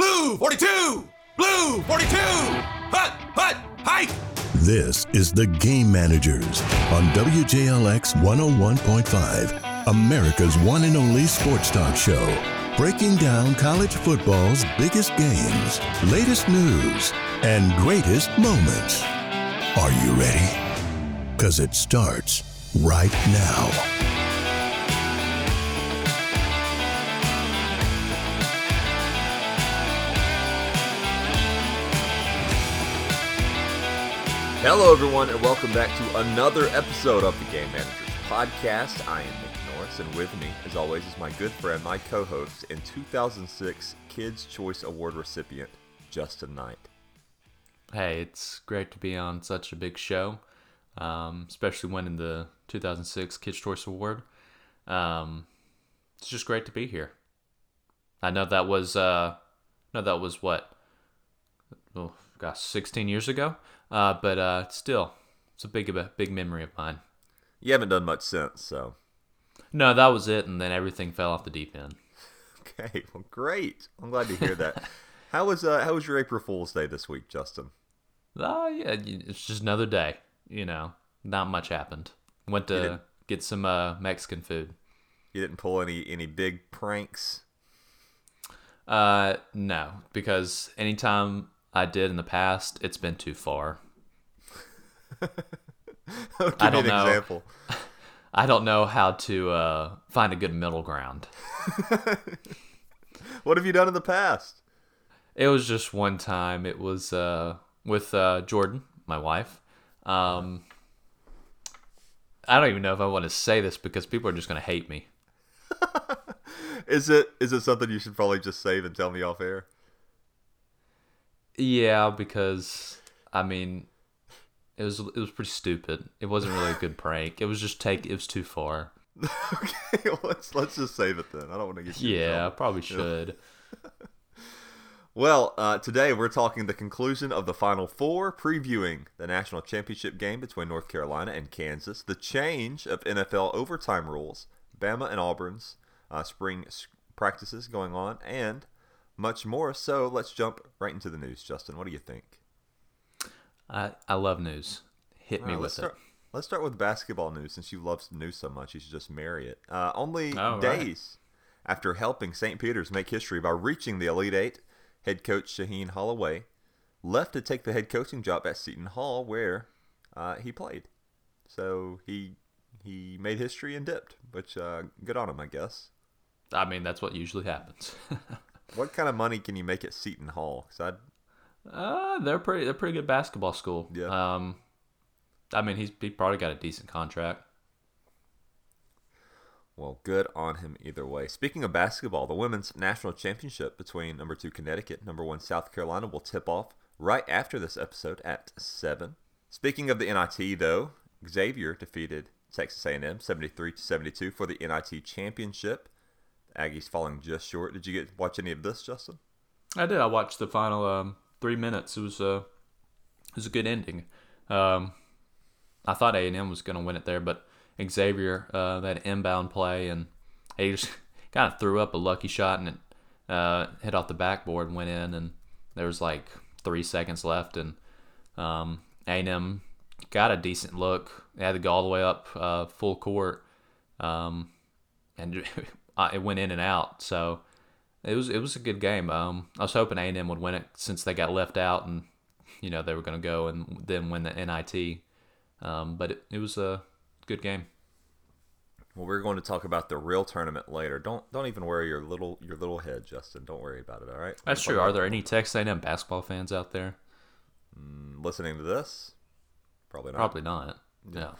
Blue 42! Blue 42! Hut! Hut! Hike! This is The Game Managers on WJLX 101.5, America's one and only sports talk show. Breaking down college football's biggest games, latest news, and greatest moments. Are you ready? Because it starts right now. Hello, everyone, and welcome back to another episode of the Game Managers Podcast. I am Nick Norris, and with me, as always, is my good friend, my co host, and 2006 Kids' Choice Award recipient, Justin Knight. Hey, it's great to be on such a big show, um, especially winning the 2006 Kids' Choice Award. Um, it's just great to be here. I know that was, uh, no, that was what, oh gosh, 16 years ago. Uh, but uh, still, it's a big, a big memory of mine. You haven't done much since, so. No, that was it, and then everything fell off the deep end. Okay, well, great. I'm glad to hear that. how was uh, how was your April Fool's Day this week, Justin? Oh yeah, it's just another day. You know, not much happened. Went to get some uh, Mexican food. You didn't pull any any big pranks. Uh, no, because anytime I did in the past, it's been too far. I don't know. Example. I don't know how to uh, find a good middle ground. what have you done in the past? It was just one time. It was uh, with uh, Jordan, my wife. Um, I don't even know if I want to say this because people are just going to hate me. is it is it something you should probably just save and tell me off air? Yeah, because I mean, it was it was pretty stupid. It wasn't really a good prank. It was just take. It was too far. okay, well, let's let's just save it then. I don't want to get you. Yeah, probably should. well, uh, today we're talking the conclusion of the Final Four, previewing the national championship game between North Carolina and Kansas, the change of NFL overtime rules, Bama and Auburn's uh, spring practices going on, and much more. So let's jump right into the news. Justin, what do you think? I I love news. Hit me with start, it. Let's start with basketball news. Since you love news so much, you should just marry it. Uh, only oh, days right. after helping St. Peter's make history by reaching the Elite Eight, head coach Shaheen Holloway left to take the head coaching job at Seton Hall, where uh, he played. So he he made history and dipped, which uh, good on him, I guess. I mean, that's what usually happens. What kind of money can you make at Seton Hall? Cause I, uh, they're pretty. They're pretty good basketball school. Yeah. Um, I mean, he's he probably got a decent contract. Well, good on him either way. Speaking of basketball, the women's national championship between number two Connecticut, number one South Carolina will tip off right after this episode at seven. Speaking of the NIT, though, Xavier defeated Texas A&M 73 to 72 for the NIT championship. Aggies falling just short. Did you get watch any of this, Justin? I did. I watched the final um, three minutes. It was a uh, it was a good ending. Um, I thought A and M was going to win it there, but Xavier uh, that inbound play and he just kind of threw up a lucky shot and it uh, hit off the backboard and went in. And there was like three seconds left, and um, A and M got a decent look. They had to go all the way up uh, full court, um, and uh, it went in and out. So it was it was a good game. Um, I was hoping A and M would win it since they got left out, and you know they were going to go and then win the NIT. Um, but it, it was a good game. Well, we're going to talk about the real tournament later. Don't don't even worry your little your little head, Justin. Don't worry about it. All right. That's true. Are there any Texas A&M basketball fans out there? Mm, listening to this? Probably not. Probably not. Yeah. yeah.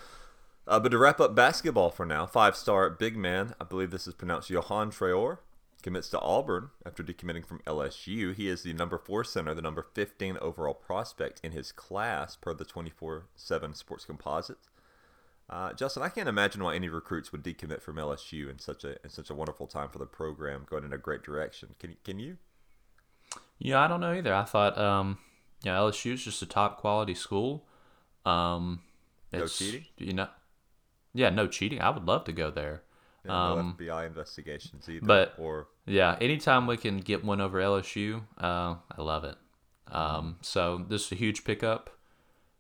Uh, but to wrap up basketball for now, five star big man, I believe this is pronounced Johan Traore, commits to Auburn after decommitting from LSU. He is the number four center, the number 15 overall prospect in his class per the 24 7 Sports Composite. Uh, Justin, I can't imagine why any recruits would decommit from LSU in such a in such a wonderful time for the program, going in a great direction. Can can you? Yeah, I don't know either. I thought, um, yeah, LSU is just a top quality school. Um, no cheating. You know, yeah, no cheating. I would love to go there. Yeah, um, no FBI investigations either. But or Yeah, anytime we can get one over LSU, uh, I love it. Um, so this is a huge pickup.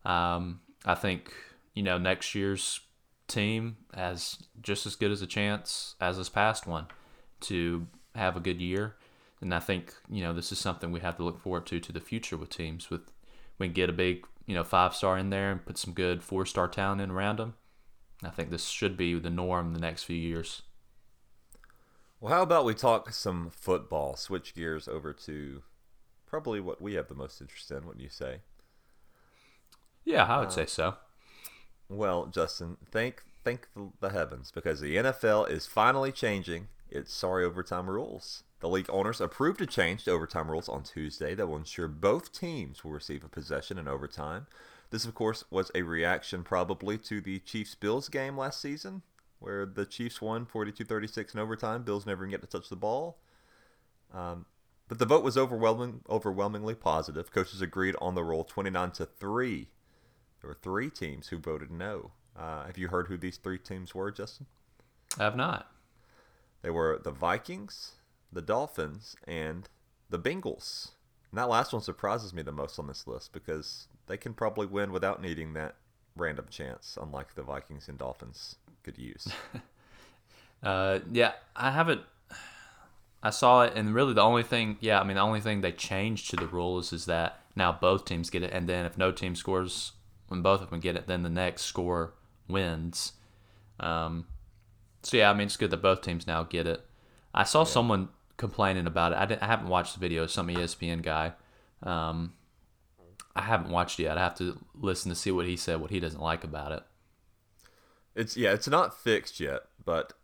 Um, I think you know next year's team has just as good as a chance as this past one to have a good year, and I think you know this is something we have to look forward to to the future with teams. With we can get a big you know five star in there and put some good four star talent in around them. I think this should be the norm the next few years. Well, how about we talk some football? Switch gears over to probably what we have the most interest in. Wouldn't you say? Yeah, I would uh, say so. Well, Justin, thank thank the heavens because the NFL is finally changing its sorry overtime rules. The league owners approved a change to overtime rules on Tuesday that will ensure both teams will receive a possession in overtime. This, of course, was a reaction probably to the Chiefs Bills game last season, where the Chiefs won 42 36 in overtime. Bills never even get to touch the ball. Um, but the vote was overwhelming, overwhelmingly positive. Coaches agreed on the rule 29 to 3. There were three teams who voted no. Uh, have you heard who these three teams were, Justin? I have not. They were the Vikings, the Dolphins, and the Bengals. And that last one surprises me the most on this list because they can probably win without needing that random chance, unlike the Vikings and Dolphins could use. uh, yeah, I haven't. I saw it, and really the only thing, yeah, I mean, the only thing they changed to the rules is that now both teams get it, and then if no team scores when both of them get it, then the next score wins. Um, so yeah, I mean, it's good that both teams now get it. I saw yeah. someone complaining about it. I, didn't, I haven't watched the video. Some ESPN guy. Um, I haven't watched it yet. I have to listen to see what he said, what he doesn't like about it. It's yeah, it's not fixed yet, but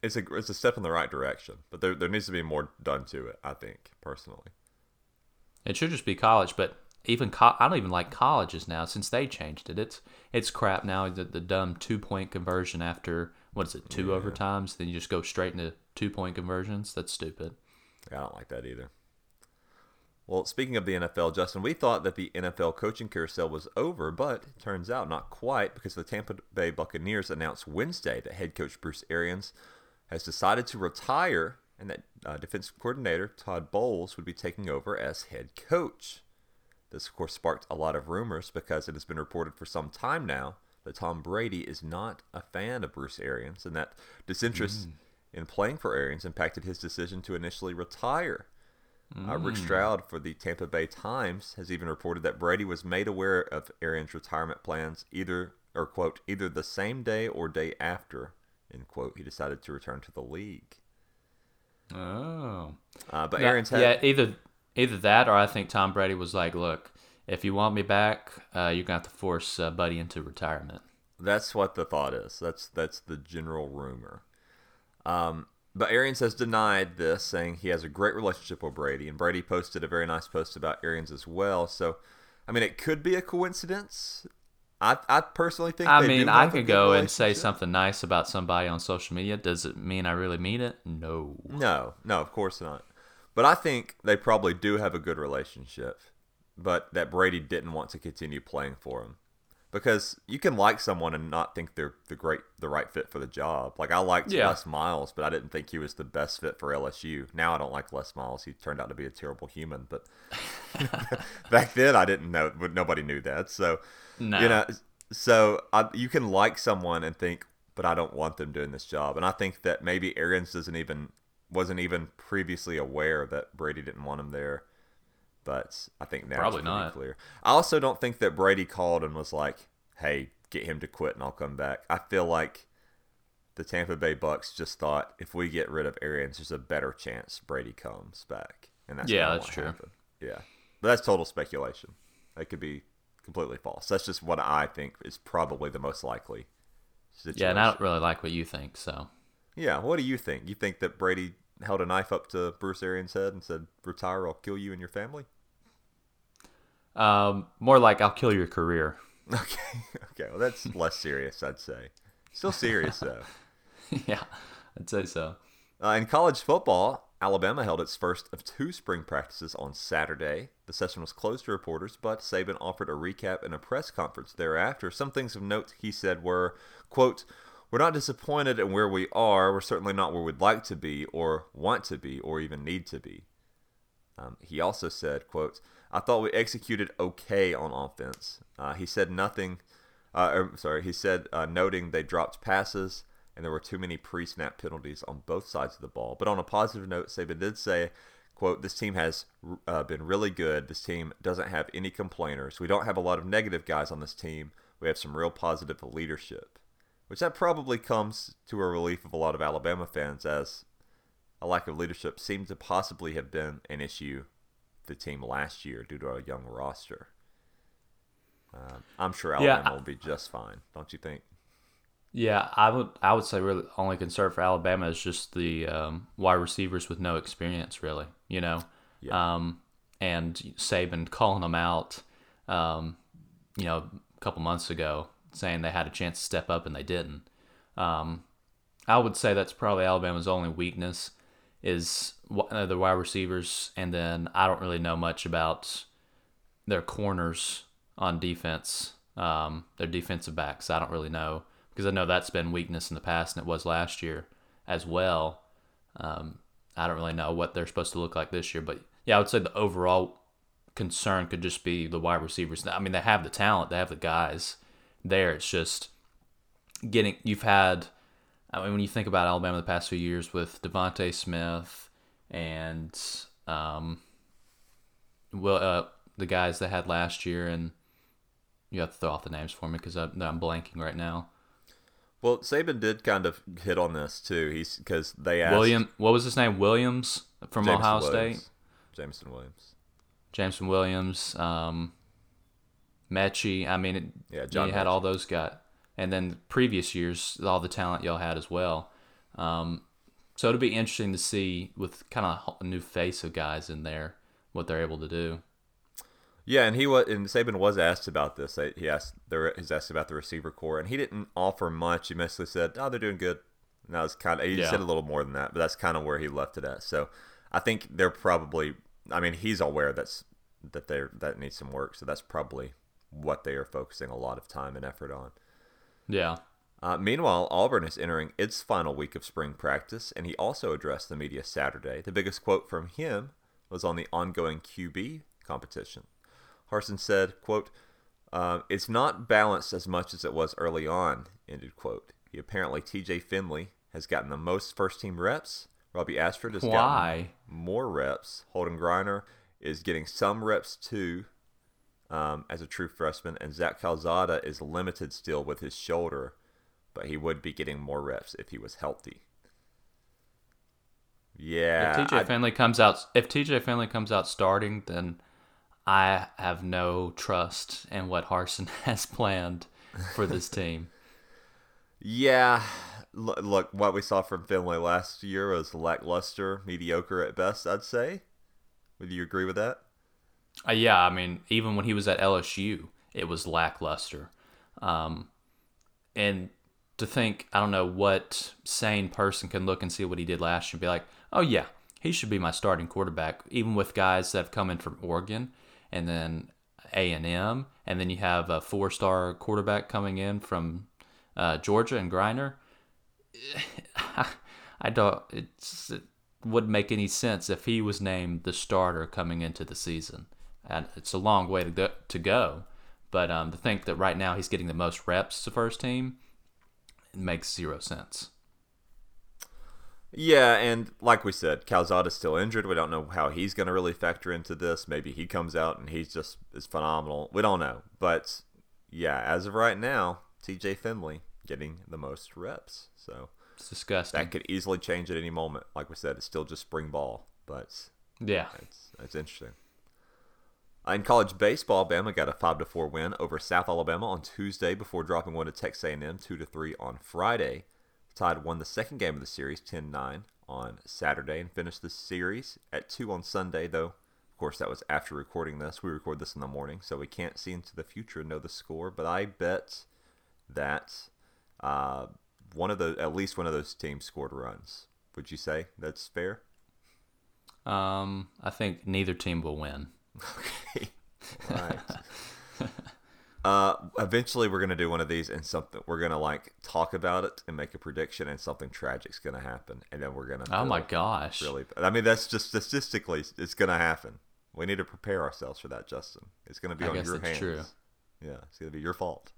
it's a it's a step in the right direction. But there there needs to be more done to it. I think personally. It should just be college, but even co- I don't even like colleges now since they changed it. It's it's crap now. The, the dumb two point conversion after what is it two yeah. overtimes? Then you just go straight into two point conversions. That's stupid. Yeah, I don't like that either. Well, speaking of the NFL, Justin, we thought that the NFL coaching carousel was over, but it turns out not quite because the Tampa Bay Buccaneers announced Wednesday that head coach Bruce Arians has decided to retire and that uh, defensive coordinator Todd Bowles would be taking over as head coach. This, of course, sparked a lot of rumors because it has been reported for some time now that Tom Brady is not a fan of Bruce Arians and that disinterest mm. In playing for Arians impacted his decision to initially retire Mm. Uh, Rick Stroud for the Tampa Bay Times has even reported that Brady was made aware of Arians' retirement plans either, or quote, either the same day or day after, end quote, he decided to return to the league. Oh. Uh, but Arians had. Yeah, either, either that or I think Tom Brady was like, look, if you want me back, uh, you're going to have to force uh, Buddy into retirement. That's what the thought is. That's that's the general rumor. Um, but Arians has denied this, saying he has a great relationship with Brady, and Brady posted a very nice post about Arians as well. So, I mean, it could be a coincidence. I, I personally think. I mean, I could go and say something nice about somebody on social media. Does it mean I really mean it? No. No, no, of course not. But I think they probably do have a good relationship, but that Brady didn't want to continue playing for him because you can like someone and not think they're the great the right fit for the job. Like I liked yeah. Les Miles, but I didn't think he was the best fit for LSU. Now I don't like Les Miles. He turned out to be a terrible human, but back then I didn't know. But nobody knew that. So no. you know, so I, you can like someone and think, but I don't want them doing this job. And I think that maybe Arians doesn't even wasn't even previously aware that Brady didn't want him there but I think now probably not clear. I also don't think that Brady called and was like, "Hey, get him to quit and I'll come back." I feel like the Tampa Bay Bucks just thought if we get rid of Arians, there's a better chance Brady comes back, and that's yeah, that's true. Happened. Yeah, but that's total speculation. That could be completely false. That's just what I think is probably the most likely. Situation. Yeah, and I don't really like what you think, so. Yeah, what do you think? You think that Brady held a knife up to Bruce Arians' head and said, "Retire, I'll kill you and your family"? Um, more like I'll kill your career. Okay, okay. Well, that's less serious, I'd say. Still serious though. yeah, I'd say so. Uh, in college football, Alabama held its first of two spring practices on Saturday. The session was closed to reporters, but Saban offered a recap in a press conference thereafter. Some things of note he said were, quote, We're not disappointed in where we are. We're certainly not where we'd like to be, or want to be, or even need to be. Um, he also said, "quote I thought we executed okay on offense." Uh, he said nothing. Uh, or, sorry, he said uh, noting they dropped passes and there were too many pre-snap penalties on both sides of the ball. But on a positive note, Saban did say, "quote This team has uh, been really good. This team doesn't have any complainers. We don't have a lot of negative guys on this team. We have some real positive leadership." Which that probably comes to a relief of a lot of Alabama fans, as a lack of leadership seemed to possibly have been an issue the team last year due to a young roster. Uh, I'm sure Alabama Yeah, I- will be just fine, don't you think? Yeah, I would I would say really only concern for Alabama is just the um, wide receivers with no experience, really. You know, Yeah. um, and Saban calling them out, um, you know, a couple months ago, saying they had a chance to step up and they didn't. Um, I would say that's probably Alabama's only weakness is uh, the wide receivers, and then I don't really know much about their corners on defense, um, their defensive backs. I don't really know because I know that's been weakness in the past, and it was last year as well. Um, I don't really know what they're supposed to look like this year, but yeah, I would say the overall concern could just be the wide receivers. I mean, they have the talent, they have the guys there. It's just getting. You've had. I mean, when you think about Alabama the past few years with DeVonta Smith and um, well, uh, the guys they had last year, and you have to throw off the names for me because I'm, I'm blanking right now. Well, Saban did kind of hit on this too. He's because they asked William, what was his name? Williams from Jameson Ohio Williams. State. Jameson Williams. Jameson Williams, um, Metchie. I mean, it, Yeah, John you had Metchie. all those guys, and then previous years, all the talent y'all had as well. Um, so it'll be interesting to see with kind of a new face of guys in there what they're able to do. Yeah, and he was and Saban was asked about this. He asked they he's asked about the receiver core, and he didn't offer much. He mostly said, "Oh, they're doing good." And that was kind of he Yeah. said a little more than that, but that's kind of where he left it at. So I think they're probably. I mean, he's aware that's that they are that needs some work. So that's probably what they are focusing a lot of time and effort on. Yeah. Uh, meanwhile, Auburn is entering its final week of spring practice, and he also addressed the media Saturday. The biggest quote from him was on the ongoing QB competition. Harsin said, quote, uh, it's not balanced as much as it was early on, ended quote. He apparently, TJ Finley, has gotten the most first team reps. Robbie Ashford has Why? gotten more reps. Holden Geriner is getting some reps too um, as a true freshman, and Zach Calzada is limited still with his shoulder, but he would be getting more reps if he was healthy. Yeah, if TJ I- Finley comes out, if TJ Finley comes out starting, then I have no trust in what Harsin has planned for this team. Yeah, look, look, what we saw from Finley last year was lackluster, mediocre at best. I'd say. Would you agree with that? Uh, yeah, I mean, even when he was at LSU, it was lackluster. Um, and to think, I don't know what sane person can look and see what he did last year and be like, oh, yeah, he should be my starting quarterback, even with guys that have come in from Oregon and then A&M, and then you have a four-star quarterback coming in from uh, Georgia and Geriner. I don't. It wouldn't make any sense if he was named the starter coming into the season, and it's a long way to go. To go. But um, to think that right now he's getting the most reps to first team, it makes zero sense. Yeah, and like we said, Calzada's still injured. We don't know how he's going to really factor into this. Maybe he comes out and he's just is phenomenal. We don't know, but yeah, as of right now, T.J. Finley getting the most reps. So It's disgusting. that could easily change at any moment. Like we said, it's still just spring ball, but yeah. it's it's interesting. In college baseball, Bama got a five to four win over South Alabama on Tuesday before dropping one to Texas A&M two to three on Friday. Tide won the second game of the series 10-9 on Saturday and finished the series at two on Sunday. Though, of course, that was after recording this. We record this in the morning, so we can't see into the future and know the score. But I bet that uh, one of the at least one of those teams scored runs. Would you say that's fair? Um, I think neither team will win. Okay. Right. Uh, eventually, we're gonna do one of these, and something we're gonna like talk about it and make a prediction, and something tragic's gonna happen, and then we're gonna. Oh my gosh. Really, I mean, that's just statistically, it's gonna happen. We need to prepare ourselves for that, Justin. It's gonna be I on guess your that's hands. true. Yeah, it's gonna be your fault.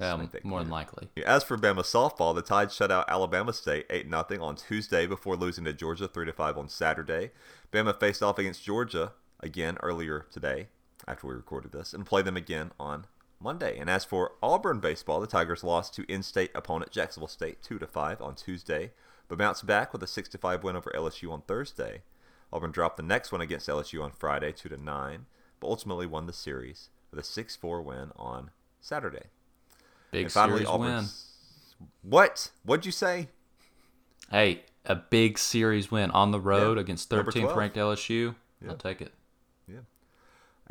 Um, more than likely. As for Bama softball, the Tide shut out Alabama State 8 0 on Tuesday before losing to Georgia 3 5 on Saturday. Bama faced off against Georgia again earlier today after we recorded this and play them again on Monday. And as for Auburn baseball, the Tigers lost to in-state opponent Jacksonville State 2 to 5 on Tuesday, but bounced back with a 6 to 5 win over LSU on Thursday. Auburn dropped the next one against LSU on Friday 2 to 9, but ultimately won the series with a 6 4 win on Saturday. Big And finally, series win. What? What'd you say? Hey, a big series win on the road Yeah. against 13th ranked LSU. Yeah. I'll take it.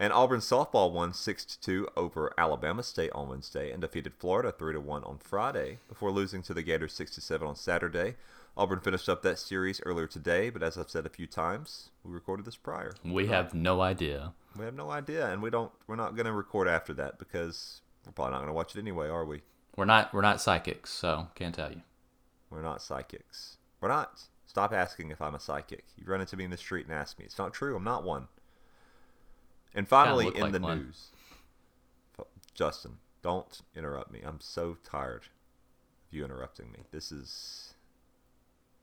And Auburn softball won 6 2 over Alabama State on Wednesday and defeated Florida 3 1 on Friday before losing to the Gators 6 7 on Saturday. Auburn finished up that series earlier today, but as I've said a few times, we recorded this prior. We have no idea. We have no idea, and we don't. We're not going to record after that because we're probably not going to watch it anyway, are we? We're not we're not psychics, so can't tell you. We're not psychics. We're not. Stop asking if I'm a psychic. You run into me in the street and ask me. It's not true. I'm not one. And finally, in like the one. news, Justin, don't interrupt me. I'm so tired of you interrupting me. This is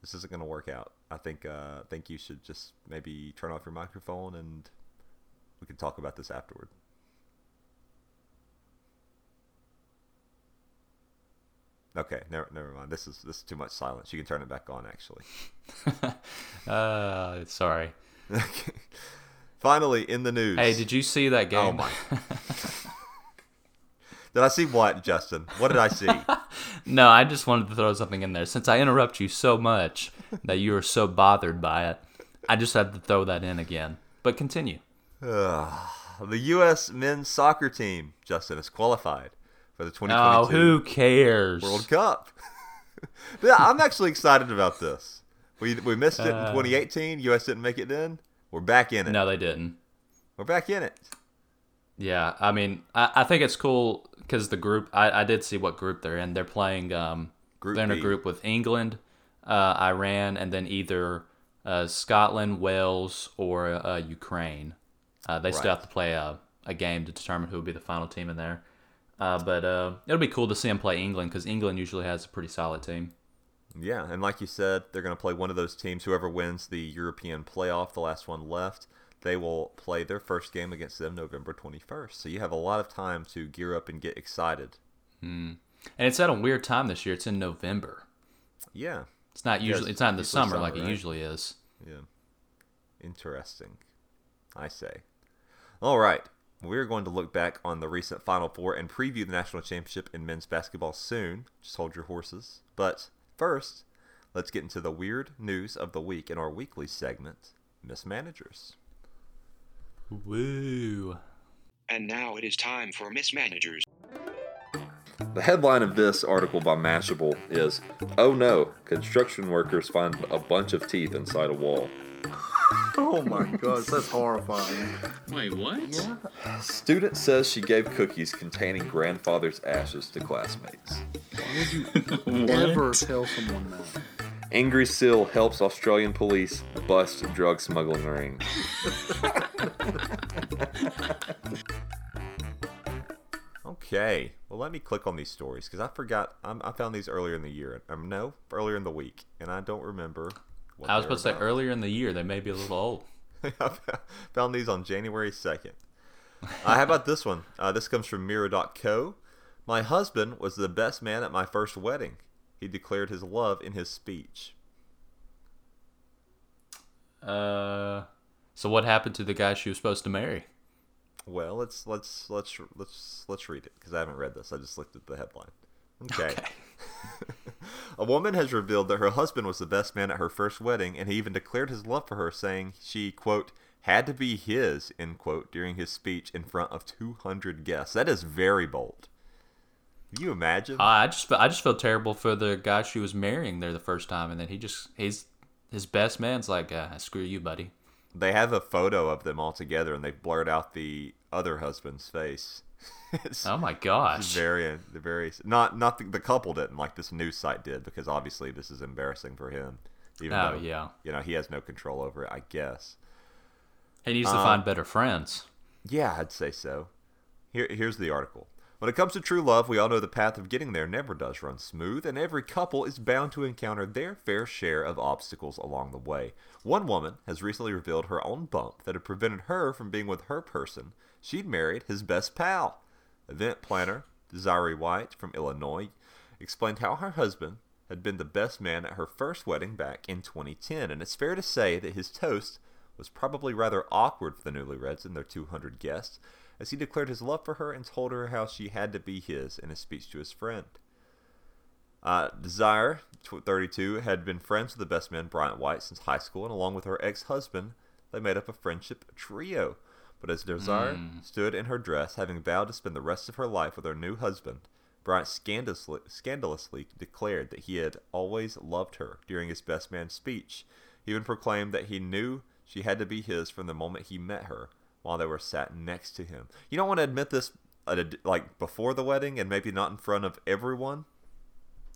this isn't going to work out. I think uh, I think you should just maybe turn off your microphone and we can talk about this afterward. Okay, never, never mind. This is this is too much silence. You can turn it back on. Actually. Uh, sorry. Okay. Finally, in the news. Hey, did you see that game? Oh my! did I see what, Justin? What did I see? No, I just wanted to throw something in there. Since I interrupt you so much that you are so bothered by it, I just had to throw that in again. But continue. the U.S. men's soccer team, Justin, is qualified for the 2022 Oh, who cares? World Cup. yeah, I'm actually excited about this. We we missed it in Uh. 2018. U.S. didn't make it then. We're back in it. No, they didn't. We're back in it. Yeah, I mean, I, I think it's cool because the group. I, I did see what group they're in. They're playing. Um, Group they're in B. a group with England, uh, Iran, and then either uh, Scotland, Wales, or uh, Ukraine. Uh, they still have to play a, a game to determine who will be the final team in there. Uh, but uh, it'll be cool to see them play England because England usually has a pretty solid team. Yeah, and like you said, they're going to play one of those teams. Whoever wins the European playoff, the last one left, they will play their first game against them November 21st. So you have a lot of time to gear up and get excited. Hmm. And it's at a weird time this year. It's in November. Yeah, It's not Yeah, usually. It's not in the summer, summer, like it usually is. yeah. Interesting. I say. All right. We're going to look back on the recent Final Four and preview the national championship in men's basketball soon. Just hold your horses. But first, let's get into the weird news of the week in our weekly segment, Mismanagers. Woo! And now it is time for Mismanagers. The headline of this article by Mashable is Oh no, construction workers find a bunch of teeth inside a wall. Oh my gosh, that's horrifying. Wait, what? Student says she gave cookies containing grandfather's ashes to classmates. Why would you never tell someone that. Angry Seal helps Australian police bust drug smuggling ring. okay, well let me click on these stories because I forgot. I'm, I found these earlier in the year. Um, no, earlier in the week, and I don't remember. I was supposed to say about. earlier in the year they may be a little old. I found these on January 2nd. Uh, how about this one? Uh, this comes from Mirror.co. My husband was the best man at my first wedding. He declared his love in his speech. Uh, so what happened to the guy she was supposed to marry? Well, let's let's let's let's let's read it because I haven't read this. I just looked at the headline. Okay. A woman has revealed that her husband was the best man at her first wedding, and he even declared his love for her, saying she quote had to be his end quote during his speech in front of 200 guests. That is very bold. Can you imagine? Uh, I just I just feel terrible for the guy she was marrying there the first time, and then he just he's his best man's like, uh, screw you, buddy. they have a photo of them all together, and they've blurred out the other husband's face. Oh my gosh. very, the very not not the, the couple didn't like this news site did because obviously this is embarrassing for him. Even Oh, though, yeah. you know he has no control over it, I guess. And he needs to Uh, find better friends. Yeah, I'd say so. Here, here's the article. When it comes to true love, we all know the path of getting there never does run smooth, and every couple is bound to encounter their fair share of obstacles along the way. One woman has recently revealed her own bump that had prevented her from being with her person. She'd married his best pal. Event planner Desiree White from Illinois explained how her husband had been the best man at her first wedding back in 2010, and it's fair to say that his toast was probably rather awkward for the newlyweds and their 200 guests, as he declared his love for her and told her how she had to be his in a speech to his friend. Uh, Desire, 32, had been friends with the best man Bryant White since high school, and along with her ex-husband, they made up a friendship trio. But as Desire mm. stood in her dress, having vowed to spend the rest of her life with her new husband, Bryant scandalously, scandalously declared that he had always loved her during his best man speech. He even proclaimed that he knew she had to be his from the moment he met her while they were sat next to him. You don't want to admit this uh, at a, like before the wedding and maybe not in front of everyone.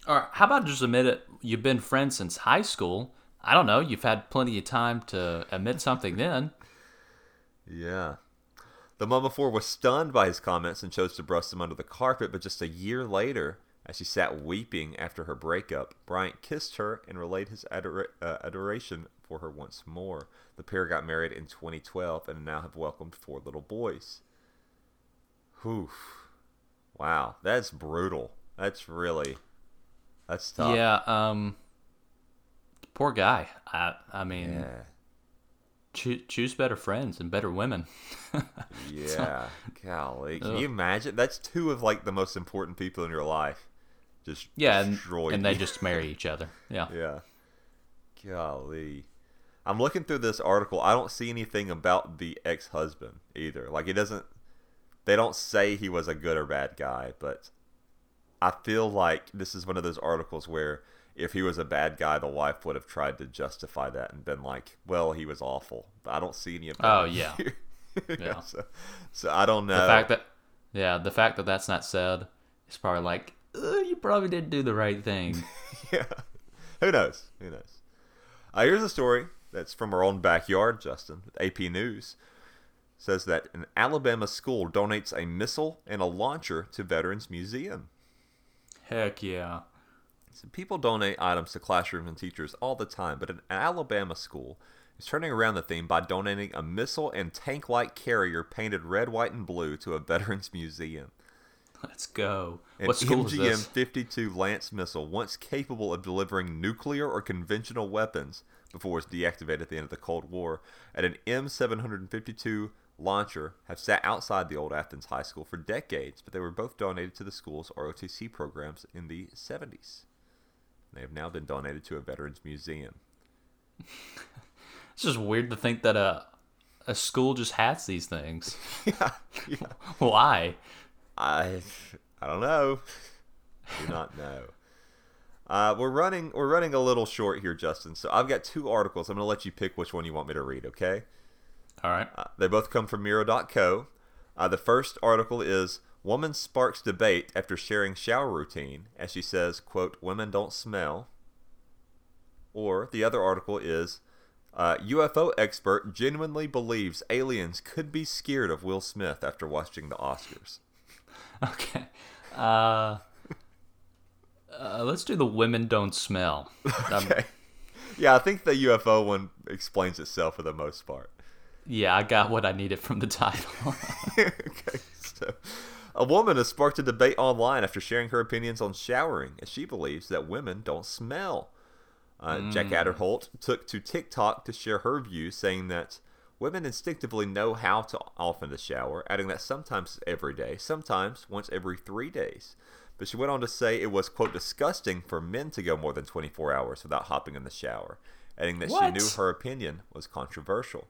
All right, how about just admit it? You've been friends since high school. I don't know. You've had plenty of time to admit something then. Yeah. The mom before was stunned by his comments and chose to brush them under the carpet, but just a year later, as she sat weeping after her breakup, Bryant kissed her and relayed his adora- uh, adoration for her once more. The pair got married in 2012 and now have welcomed four little boys. Whew. Wow, that's brutal. That's really, that's tough. Yeah. Um. Poor guy. I. I mean, Yeah. Choo- choose better friends and better women. Yeah, golly, can you imagine? That's two of like the most important people in your life. Just yeah, and, and they just marry each other. Yeah. yeah, golly. I'm looking through this article. I don't see anything about the ex-husband either. Like it doesn't. They don't say he was a good or bad guy, but I feel like this is one of those articles where if he was a bad guy, the wife would have tried to justify that and been like, "Well, he was awful." But I don't see any of that. Oh, yeah. Yeah. so, so I don't know. The fact that, yeah, the fact that that's not said is probably like, "Uh, you probably didn't do the right thing. yeah. Who knows? Who knows? Uh, here's a story that's from our own backyard, Justin. AP News says that an Alabama school donates a missile and a launcher to Veterans Museum. Heck yeah. So people donate items to classrooms and teachers all the time, but an Alabama school is turning around the theme by donating a missile and tank-like carrier painted red, white, and blue to a Veterans Museum. Let's go. An what school is this? MGM-52 Lance missile, once capable of delivering nuclear or conventional weapons before it was deactivated at the end of the Cold War, and an M752 launcher have sat outside the old Athens High School for decades, but they were both donated to the school's ROTC programs in the 70s. They have now been donated to a veterans museum. It's just weird to think that a a school just has these things. yeah, yeah. Why? I I don't know. I Do not know. Uh, we're running we're running a little short here, Justin. So I've got two articles. I'm gonna let you pick which one you want me to read. Okay? All right. Uh, they both come from Mirror.co. Uh, the first article is Woman sparks debate after sharing shower routine as she says, quote, women don't smell. Or the other article is uh, UFO expert genuinely believes aliens could be scared of Will Smith after watching the Oscars. Okay. Uh, uh, let's do the women don't smell. Um, Okay. Yeah, I think the UFO one explains itself for the most part. yeah, I got what I needed from the title. okay, so a woman has sparked a debate online after sharing her opinions on showering, as she believes that women don't smell. Uh, Jack Adderholt took to TikTok to share her views, saying that women instinctively know how to often to shower, adding that sometimes every day, sometimes once every three days. But she went on to say it was, quote, disgusting for men to go more than 24 hours without hopping in the shower, adding that What? she knew her opinion was controversial.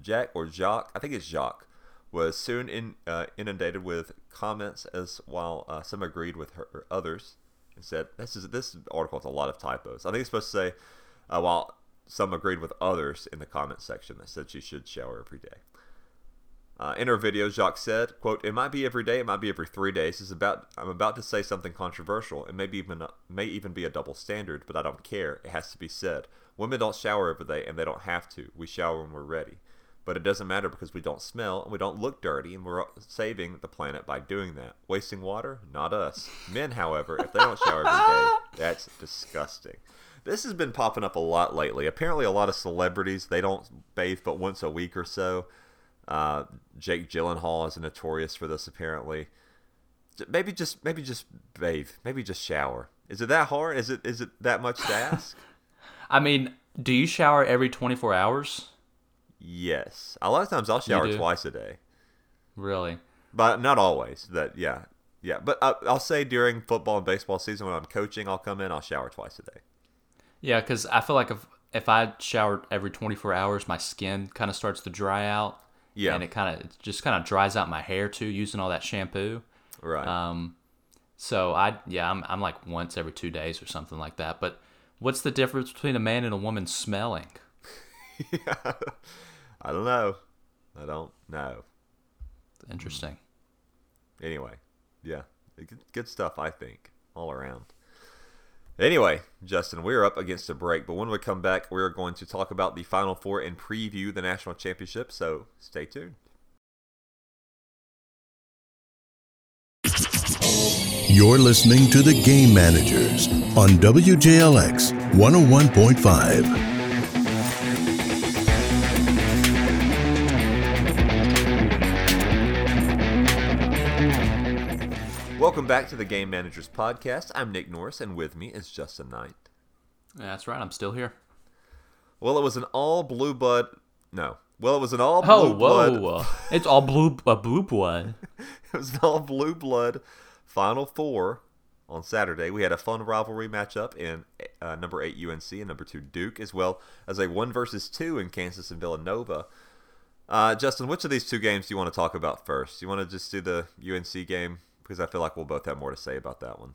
Jack, or Jacques, I think it's Jacques, was soon in, uh, inundated with comments as while uh, some agreed with her others and said this is this article has a lot of typos. I think it's supposed to say uh, while some agreed with others in the comment section that said she should shower every day. Uh, in her video, Jacques said, "quote It might be every day, it might be every three days. It's about I'm about to say something controversial. It may be even may even be a double standard, but I don't care. It has to be said. Women don't shower every day, and they don't have to. We shower when we're ready. But it doesn't matter because we don't smell and we don't look dirty, and we're saving the planet by doing that. Wasting water, not us. Men, however, if they don't shower every day, that's disgusting." This has been popping up a lot lately. Apparently, a lot of celebrities they don't bathe but once a week or so. Uh, Jake Gyllenhaal is notorious for this. Apparently, maybe just maybe just bathe, maybe just shower. Is it that hard? Is it is it that much to ask? I mean, do you shower every 24 hours? Yes, a lot of times I'll shower twice a day, Really? but not always. That yeah yeah. But I, I'll say during football and baseball season when I'm coaching, I'll come in, I'll shower twice a day. Yeah, because I feel like if if I showered every 24 hours, my skin kind of starts to dry out. Yeah. And it kind of it just kind of dries out my hair too, using all that shampoo. Right. Um, so I yeah, I'm I'm like once every two days or something like that. But what's the difference between a man and a woman smelling? I don't know. I don't know. Interesting. Anyway, yeah, good, good stuff. I think all around. Anyway, Justin, we're up against a break, but when we come back, we're going to talk about the Final Four and preview the national championship. So stay tuned. You're listening to The Game Managers on WJLX 101.5. Welcome back to the Game Managers Podcast. I'm Nick Norris, and with me is Justin Knight. That's right. I'm still here. Well, it was an all blue blood. No. Well, it was an all Oh, blue blood. whoa! it's all blue, a blue blood. It was an all blue blood Final Four on Saturday. We had a fun rivalry matchup in uh, number eight UNC and number two Duke, as well as a one versus two in Kansas and Villanova. Uh, Justin, which of these two games do you want to talk about first? You want to just do the UNC game because I feel like we'll both have more to say about that one.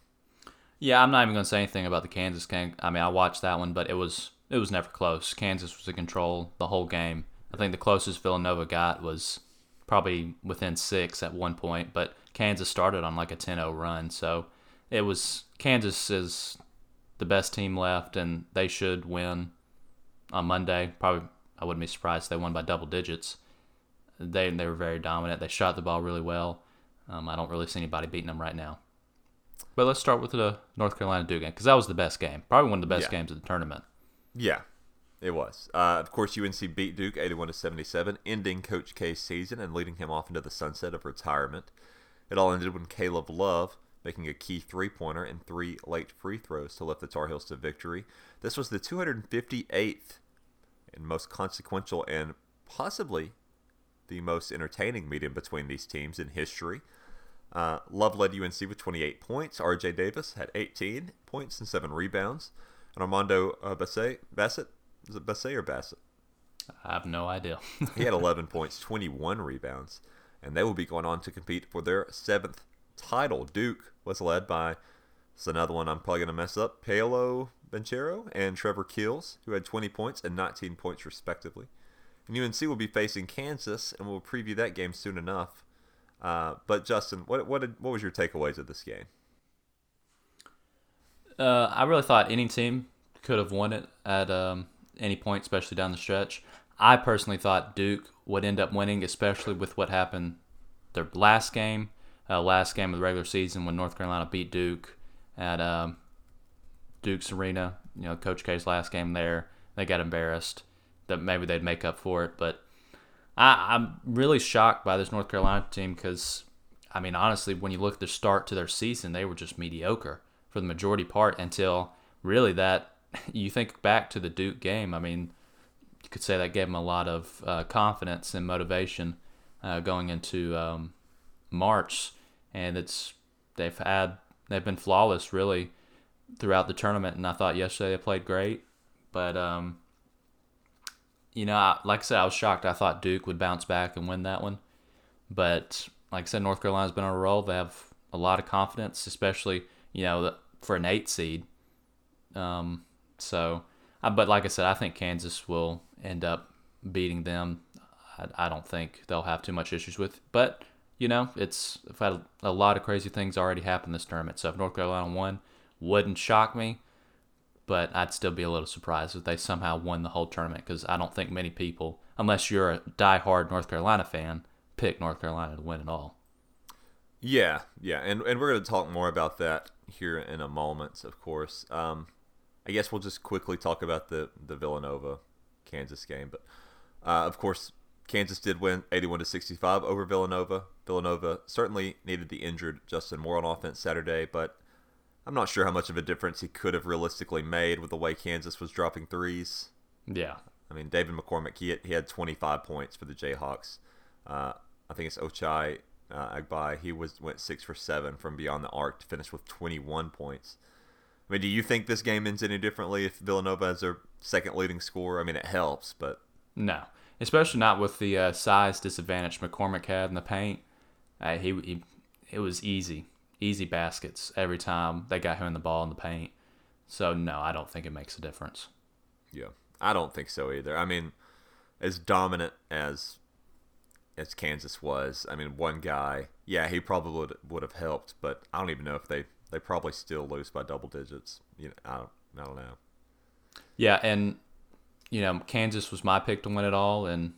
Yeah, I'm not even gonna say anything about the Kansas game. I mean, I watched that one, but it was it was never close. Kansas was in control the whole game. I think the closest Villanova got was probably within six at one point, but Kansas started on like a 10-0 run, so it was Kansas is the best team left, and they should win on Monday. Probably, I wouldn't be surprised if they won by double digits. They they were very dominant. They shot the ball really well. Um, I don't really see anybody beating them right now. But let's start with the North Carolina Duke game because that was the best game, probably one of the best Yeah. games of the tournament. Yeah, it was. Uh, of course, UNC beat Duke 81 to 77, ending Coach K's season and leading him off into the sunset of retirement. It all ended when Caleb Love making a key three-pointer and three late free throws to lift the Tar Heels to victory. This was the 258th and most consequential and possibly the most entertaining meeting between these teams in history. Uh, Love led UNC with 28 points. R.J. Davis had 18 points and seven rebounds. And Armando uh, Bassett, Bassett, is it Bassett or Bassett? I have no idea. He had 11 points, 21 rebounds, and they will be going on to compete for their seventh title. Duke was led by, it's another one I'm probably going to mess up, Paolo Banchero and Trevor Keels, who had 20 points and 19 points respectively. And UNC will be facing Kansas, and we'll preview that game soon enough. Uh, but Justin, what what did, what was your takeaways of this game? Uh, I really thought any team could have won it at um, any point, especially down the stretch. I personally thought Duke would end up winning, especially with what happened their last game, uh, last game of the regular season when North Carolina beat Duke at um, Duke's Arena. You know, Coach K's last game there, they got embarrassed. That maybe they'd make up for it, but I, I'm really shocked by this North Carolina team because, I mean, honestly, when you look at the start to their season, they were just mediocre for the majority part until really that you think back to the Duke game. I mean, you could say that gave them a lot of uh, confidence and motivation uh, going into um, March, and it's they've had they've been flawless really throughout the tournament. And I thought yesterday they played great, but um, you know, I, like I said, I was shocked. I thought Duke would bounce back and win that one, but like I said, North Carolina's been on a roll. They have a lot of confidence, especially you know for an eight seed. Um, so but like I said, I think Kansas will end up beating them. I, I don't think they'll have too much issues with. But you know, it's I've had a lot of crazy things already happen this tournament. So if North Carolina won, wouldn't shock me. But I'd still be a little surprised if they somehow won the whole tournament because I don't think many people, unless you're a die-hard North Carolina fan, pick North Carolina to win it all. Yeah, yeah, and and we're going to talk more about that here in a moment, of course. Um, I guess we'll just quickly talk about the the Villanova Kansas game, but uh, of course Kansas did win 81 to 65 over Villanova. Villanova certainly needed the injured Justin Moore on offense Saturday, but I'm not sure how much of a difference he could have realistically made with the way Kansas was dropping threes. Yeah. I mean, David McCormack, he had, he had 25 points for the Jayhawks. Uh, I think it's Ochai uh, Agbaji. He was went six for seven from beyond the arc to finish with 21 points. I mean, do you think this game ends any differently if Villanova has their second leading scorer? I mean, it helps, but No, especially not with the uh, size disadvantage McCormack had in the paint. Uh, he, he, it was easy, easy baskets every time they got him in the ball in the paint. So no, I don't think it makes a difference. yeah, I don't think so either. I mean, as dominant as as Kansas was, I mean, one guy, yeah, he probably would would have helped, but I don't even know if they they probably still lose by double digits. You know, I don't I don't know. Yeah, and you know Kansas was my pick to win it all, and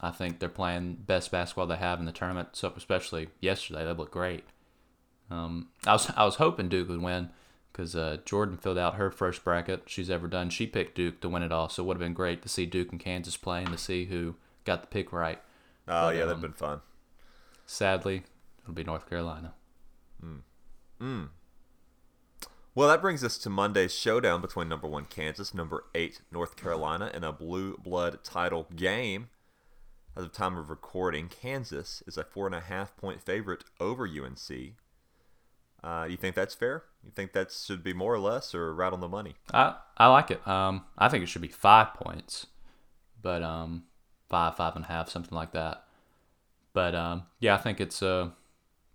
I think they're playing best basketball they have in the tournament. So especially yesterday, they looked great. Um, I was I was hoping Duke would win because uh, Jordan filled out her first bracket she's ever done. She picked Duke to win it all, so it would have been great to see Duke and Kansas play and to see who got the pick right. Oh yeah, um, that'd been fun. Sadly, it'll be North Carolina. Well, that brings us to Monday's showdown between number one Kansas, number eight North Carolina, in a blue blood title game. As of time of recording, Kansas is a four and a half point favorite over UNC. Uh, you think that's fair? You think that should be more or less, or right on the money? I I like it. Um, I think it should be five points, but um, five, five and a half, something like that. But um, yeah, I think it's uh,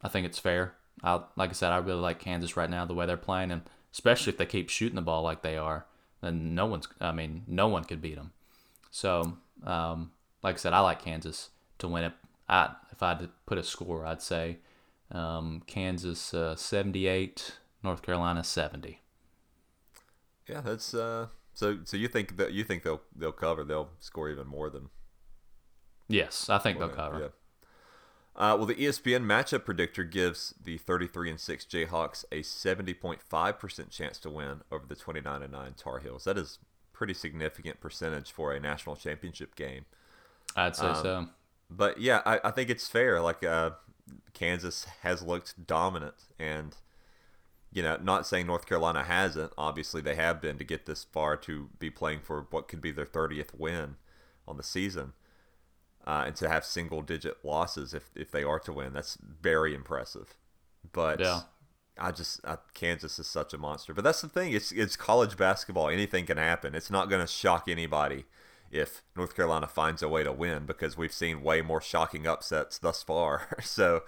I think it's fair. I like I said, I really like Kansas right now the way they're playing, and especially if they keep shooting the ball like they are, then no one's. I mean, no one could beat them. So, um, like I said, I like Kansas to win it. I if I had to put a score, I'd say um, Kansas uh, seventy eight, North Carolina seventy. Yeah, that's uh. So, so you think that you think they'll they'll cover? They'll score even more than Yes, I think they'll cover. yeah. Uh, well, the ESPN matchup predictor gives the 33 and 6 Jayhawks a 70.5% chance to win over the 29 and 9 Tar Heels. That is pretty significant percentage for a national championship game. I'd say Um, so. But yeah, I, I think it's fair. Like uh, Kansas has looked dominant, and you know, not saying North Carolina hasn't. Obviously, they have been to get this far to be playing for what could be their 30th win on the season, uh, and to have single-digit losses if if they are to win. That's very impressive. But Yeah. I just I, Kansas is such a monster. But that's the thing. It's it's college basketball. Anything can happen. It's not going to shock anybody if North Carolina finds a way to win because we've seen way more shocking upsets thus far. so,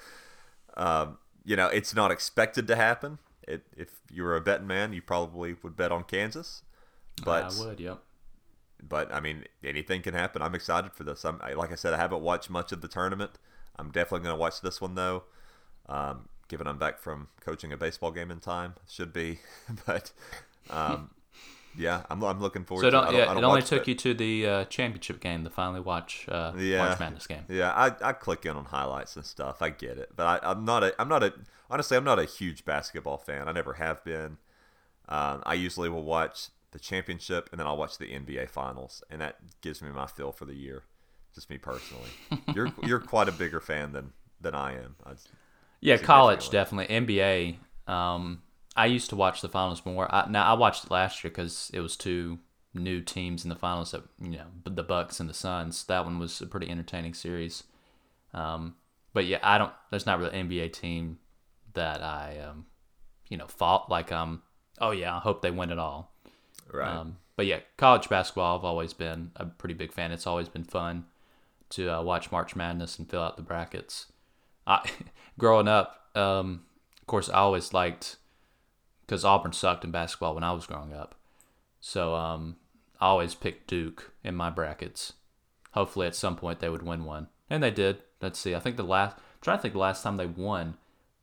um, you know, it's not expected to happen. It, if you were a betting man, you probably would bet on Kansas. But I would, yep. but I mean, anything can happen. I'm excited for this. I'm I- like I said, I haven't watched much of the tournament. I'm definitely going to watch this one though. Um, given I'm back from coaching a baseball game in time, should be. but um, yeah, I'm, I'm looking forward So it, to. don't, I don't, yeah, it only took that- you to the uh, championship game the finally watch uh, yeah, March Madness game. Yeah, I, I click in on highlights and stuff. I get it, but I, I'm not a I'm not a honestly I'm not a huge basketball fan. I never have been. Um, I usually will watch the championship and then I'll watch the NBA finals, and that gives me my feel for the year. Just me personally. you're you're quite a bigger fan than than I am. I, Yeah, college definitely. NBA. Um, I used to watch the finals more. I, now I watched it last year because it was two new teams in the finals. That you know, the Bucks and the Suns. That one was a pretty entertaining series. Um, but yeah, I don't. There's not really an NBA team that I, um, you know, fought like um. Oh yeah, I hope they win it all. right. Um, but yeah, college basketball, I've always been a pretty big fan. It's always been fun to uh, watch March Madness and fill out the brackets. I, growing up, um, of course, I always liked because Auburn sucked in basketball when I was growing up. So um, I always picked Duke in my brackets. Hopefully, at some point they would win one, and they did. Let's see. I think the last. I'm trying to think the last time they won.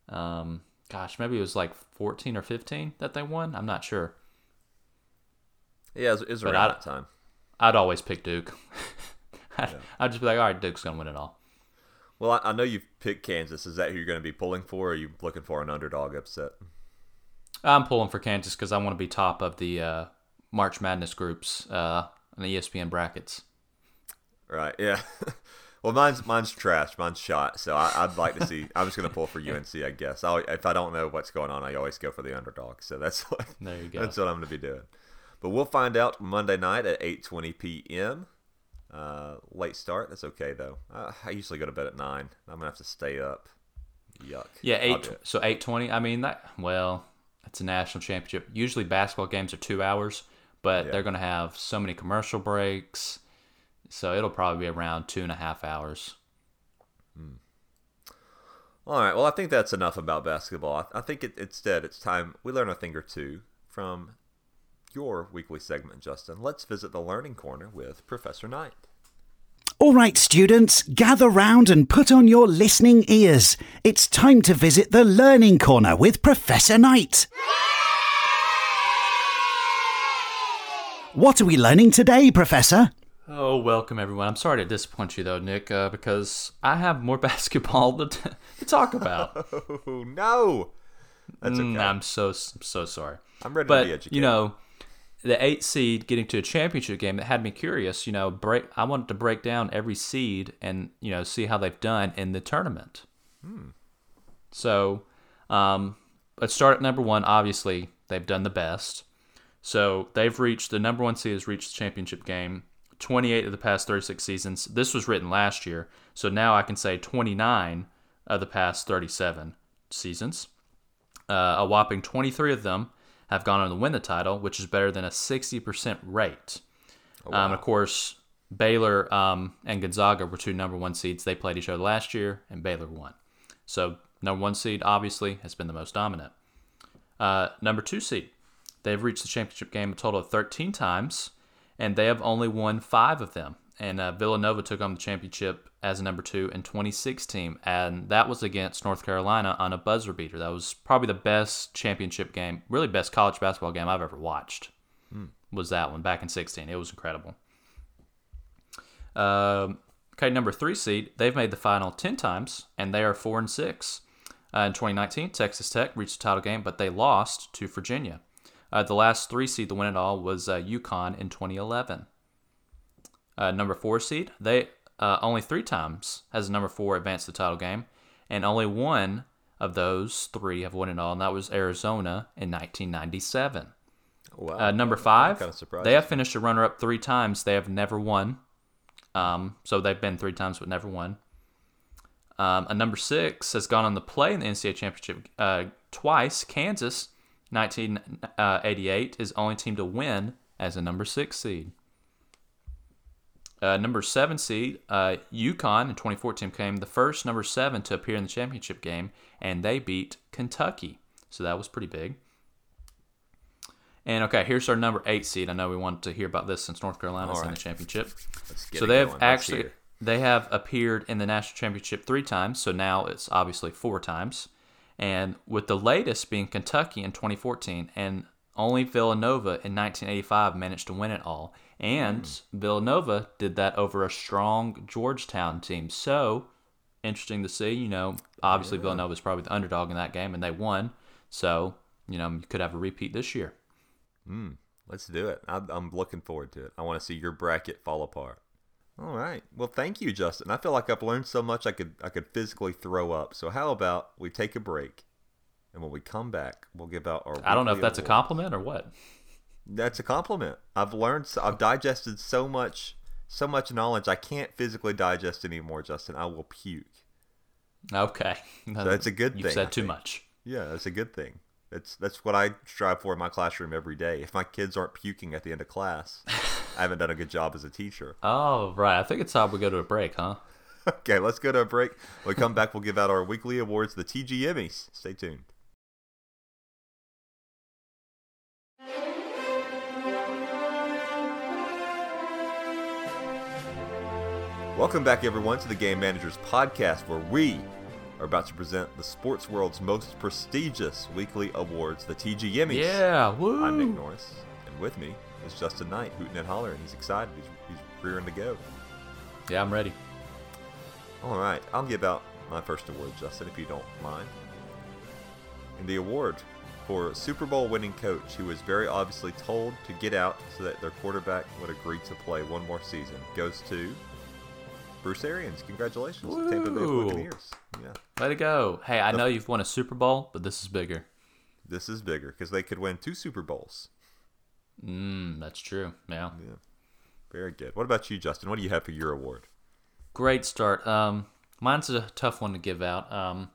Um, gosh, maybe it was like 14 or 15 that they won. I'm not sure. Yeah, it's, it's But around that time. I'd always pick Duke. I'd, I'd just be like, all right, Duke's gonna win it all. Well, I, I know you've picked Kansas. Is that who you're going to be pulling for? Or are you looking for an underdog upset? I'm pulling for Kansas because I want to be top of the uh, March Madness groups uh, in the ESPN brackets. Right. Yeah. well, mine's mine's trash. Mine's shot. So I, I'd like to see. I'm just going to pull for UNC. I guess. i if I don't know what's going on, I always go for the underdog. So that's what. There you go. That's what I'm going to be doing. But we'll find out Monday night at 8:20 p.m. Uh, late start. That's okay though. I, I usually go to bed at nine. I'm gonna have to stay up. Yuck. Yeah, eight. So eight twenty. I mean that. Well, it's a national championship. Usually basketball games are two hours, but Yeah. they're going to have so many commercial breaks, so it'll probably be around two and a half hours. Hmm. All right. Well, I think that's enough about basketball. I, I think it, instead it's time we learn a thing or two from your weekly segment, Justin. Let's visit the Learning Corner with Professor Knight. All right, students, gather round and put on your listening ears. It's time to visit the Learning Corner with Professor Knight. What are we learning today, Professor? Oh, welcome everyone. I'm sorry to disappoint you though, Nick, uh, because I have more basketball to, t- to talk about. Oh no, that's okay. Mm, I'm so so sorry. I'm ready to but be educated. you know, the eight seed getting to a championship game that had me curious. You know, break. I wanted to break down every seed and you know see how they've done in the tournament. Hmm. So, um, let's start at number one. Obviously, they've done the best. So they've reached the number one seed has reached the championship game 28 of the past 36 seasons. This was written last year, so now I can say 29 of the past 37 seasons. Uh, a whopping 23 of them have gone on to win the title, which is better than a 60% rate. um, of course, Baylor um, and Gonzaga were two number one seeds. They played each other last year, and Baylor won. So, number one seed, obviously, has been the most dominant. Uh, number two seed, they've reached the championship game a total of 13 times, and they have only won five of them. And uh, Villanova took on the championship as a number two in 2016, and that was against North Carolina on a buzzer beater. That was probably the best championship game, really best college basketball game I've ever watched. Was that one back in 16? It was incredible. Um, okay, number three seed, they've made the final 10 times, and they are four and six. Uh, in 2019, Texas Tech reached the title game, but they lost to Virginia. Uh, the last three seed to win it all was uh, UConn in 2011. Uh, number four seed, they uh, only three times has a number four advanced the title game, and only one of those three have won it all, and that was Arizona in 1997. Wow. Uh, number five, kinda they have finished a runner-up three times. They have never won. Um, so they've been three times but never won. Um, a number six has gone on to play in the NCAA championship uh, twice. Kansas, 1988, is only team to win as a number six seed. Uh, number seven seed, uh, UConn in 2014 became the first number seven to appear in the championship game, and they beat Kentucky. So that was pretty big. And okay, here's our number eight seed. I know we wanted to hear about this since North Carolina's All in the championship. So they have actually they have appeared in the national championship three times. So now it's obviously four times, and with the latest being Kentucky in 2014, and only Villanova in 1985 managed to win it all. And Hmm. Villanova did that over a strong Georgetown team. So interesting to see. You know, obviously Villanova is probably the underdog in that game, and they won. So you know, you could have a repeat this year. Let's do it. I'm, looking forward to it. I want to see your bracket fall apart. All right. Well, thank you, Justin. I feel like I've learned so much I could I could physically throw up. So how about we take a break, and when we come back, we'll give out our. I don't know if that's a compliment or what. That's a compliment. I've learned. I've digested so much, so much knowledge. I can't physically digest anymore, Justin. I will puke. Okay, that's a good thing. You've thing, said I too much. Yeah, that's a good thing. That's that's what I strive for in my classroom every day. If my kids aren't puking at the end of class, I haven't done a good job as a teacher. Oh, right. I think it's time we go to a break, huh? Okay, let's go to a break. When we come back, we'll give out our weekly awards, the TG Emmys. Stay tuned. Welcome back, everyone, to the Game Managers Podcast, where we are about to present the sports world's most prestigious weekly awards, the TG Emmys. Yeah, woo! I'm Nick Norris, and with me is Justin Knight, hooting and hollering. He's excited. He's, he's rearing to go. Yeah, I'm ready. All right, I'll give out my first award, Justin, if you don't mind. And the award for Super Bowl winning coach who was very obviously told to get out so that their quarterback would agree to play one more season goes to Bruce Arians. Congratulations, Tampa Bay Buccaneers. Yeah, Let it go. Hey, I know you've won a Super Bowl, but this is bigger. this is bigger because they could win two Super Bowls. Mm, that's true. Yeah. Yeah, very good. What about you, Justin? What do you have for your award? Great start. Um, mine's a tough one to give out. Um,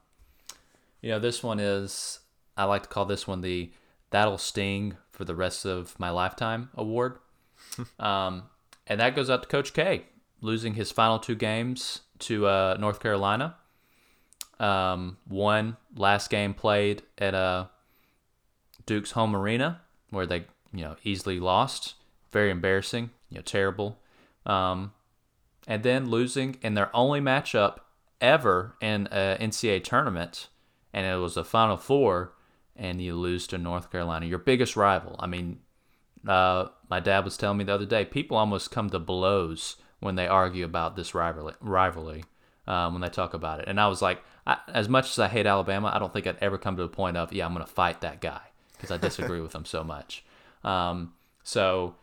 you know, this one is I like to call this one the "That'll Sting for the Rest of My Lifetime" award. um, and that goes out to Coach K, losing his final two games to uh, North Carolina. Um, one last game played at uh, Duke's home arena where they you know easily lost. Very embarrassing. You know, terrible. Um, and then losing in their only matchup ever in a NCAA tournament, and it was a Final Four, and you lose to North Carolina, your biggest rival. I mean, uh, my dad was telling me the other day, people almost come to blows when they argue about this rivalry. rivalry um, when they talk about it, and I was like, I, as much as I hate Alabama, I don't think I'd ever come to the point of, yeah, I'm going to fight that guy because I disagree with him so much. Um, so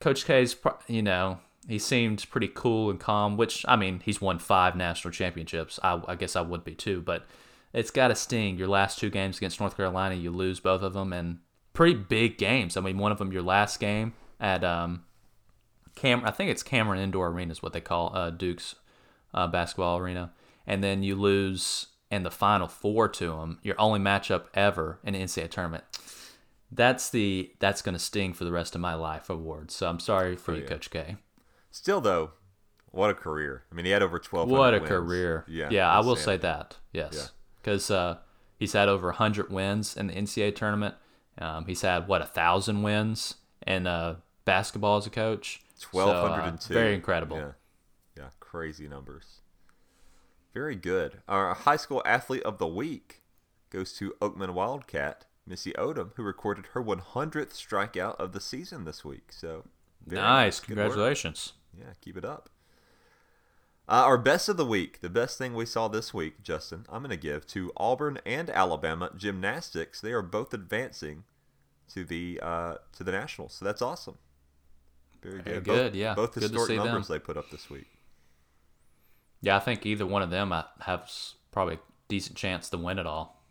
Coach K's, you know, he seemed pretty cool and calm, which, I mean, he's won five national championships. I, I guess I would be too, but it's got to sting. Your last two games against North Carolina, you lose both of them, and pretty big games. I mean, one of them, your last game at um, Cam, I think it's Cameron Indoor Arena is what they call uh, Duke's uh, basketball arena, and then you lose in the Final Four to them, your only matchup ever in an NCAA tournament. That's the that's gonna sting for the rest of my life award. So I'm sorry for you, yeah. Coach K. Still, though, what a career! I mean, he had over twelve. What a wins. career! Yeah, yeah, I will say that. Yes, because uh, he's had over hundred wins in the NCAA tournament. Um, he's had what a thousand wins in uh, basketball as a coach. Twelve hundred and So, uh, very incredible. Yeah, yeah, crazy numbers. Very good. Our high school athlete of the week goes to Oakman Wildcat Missy Odom, who recorded her 100th strikeout of the season this week. So very nice, work. congratulations. Yeah, keep it up. Uh, our best of the week, the best thing we saw this week, Justin, I'm going to give to Auburn and Alabama gymnastics. They are both advancing to the uh, to the nationals, so that's awesome. Very Very good. good, both, yeah. Both Good to historic see them. numbers they put up this week. Yeah, I think either one of them have probably a decent chance to win it all.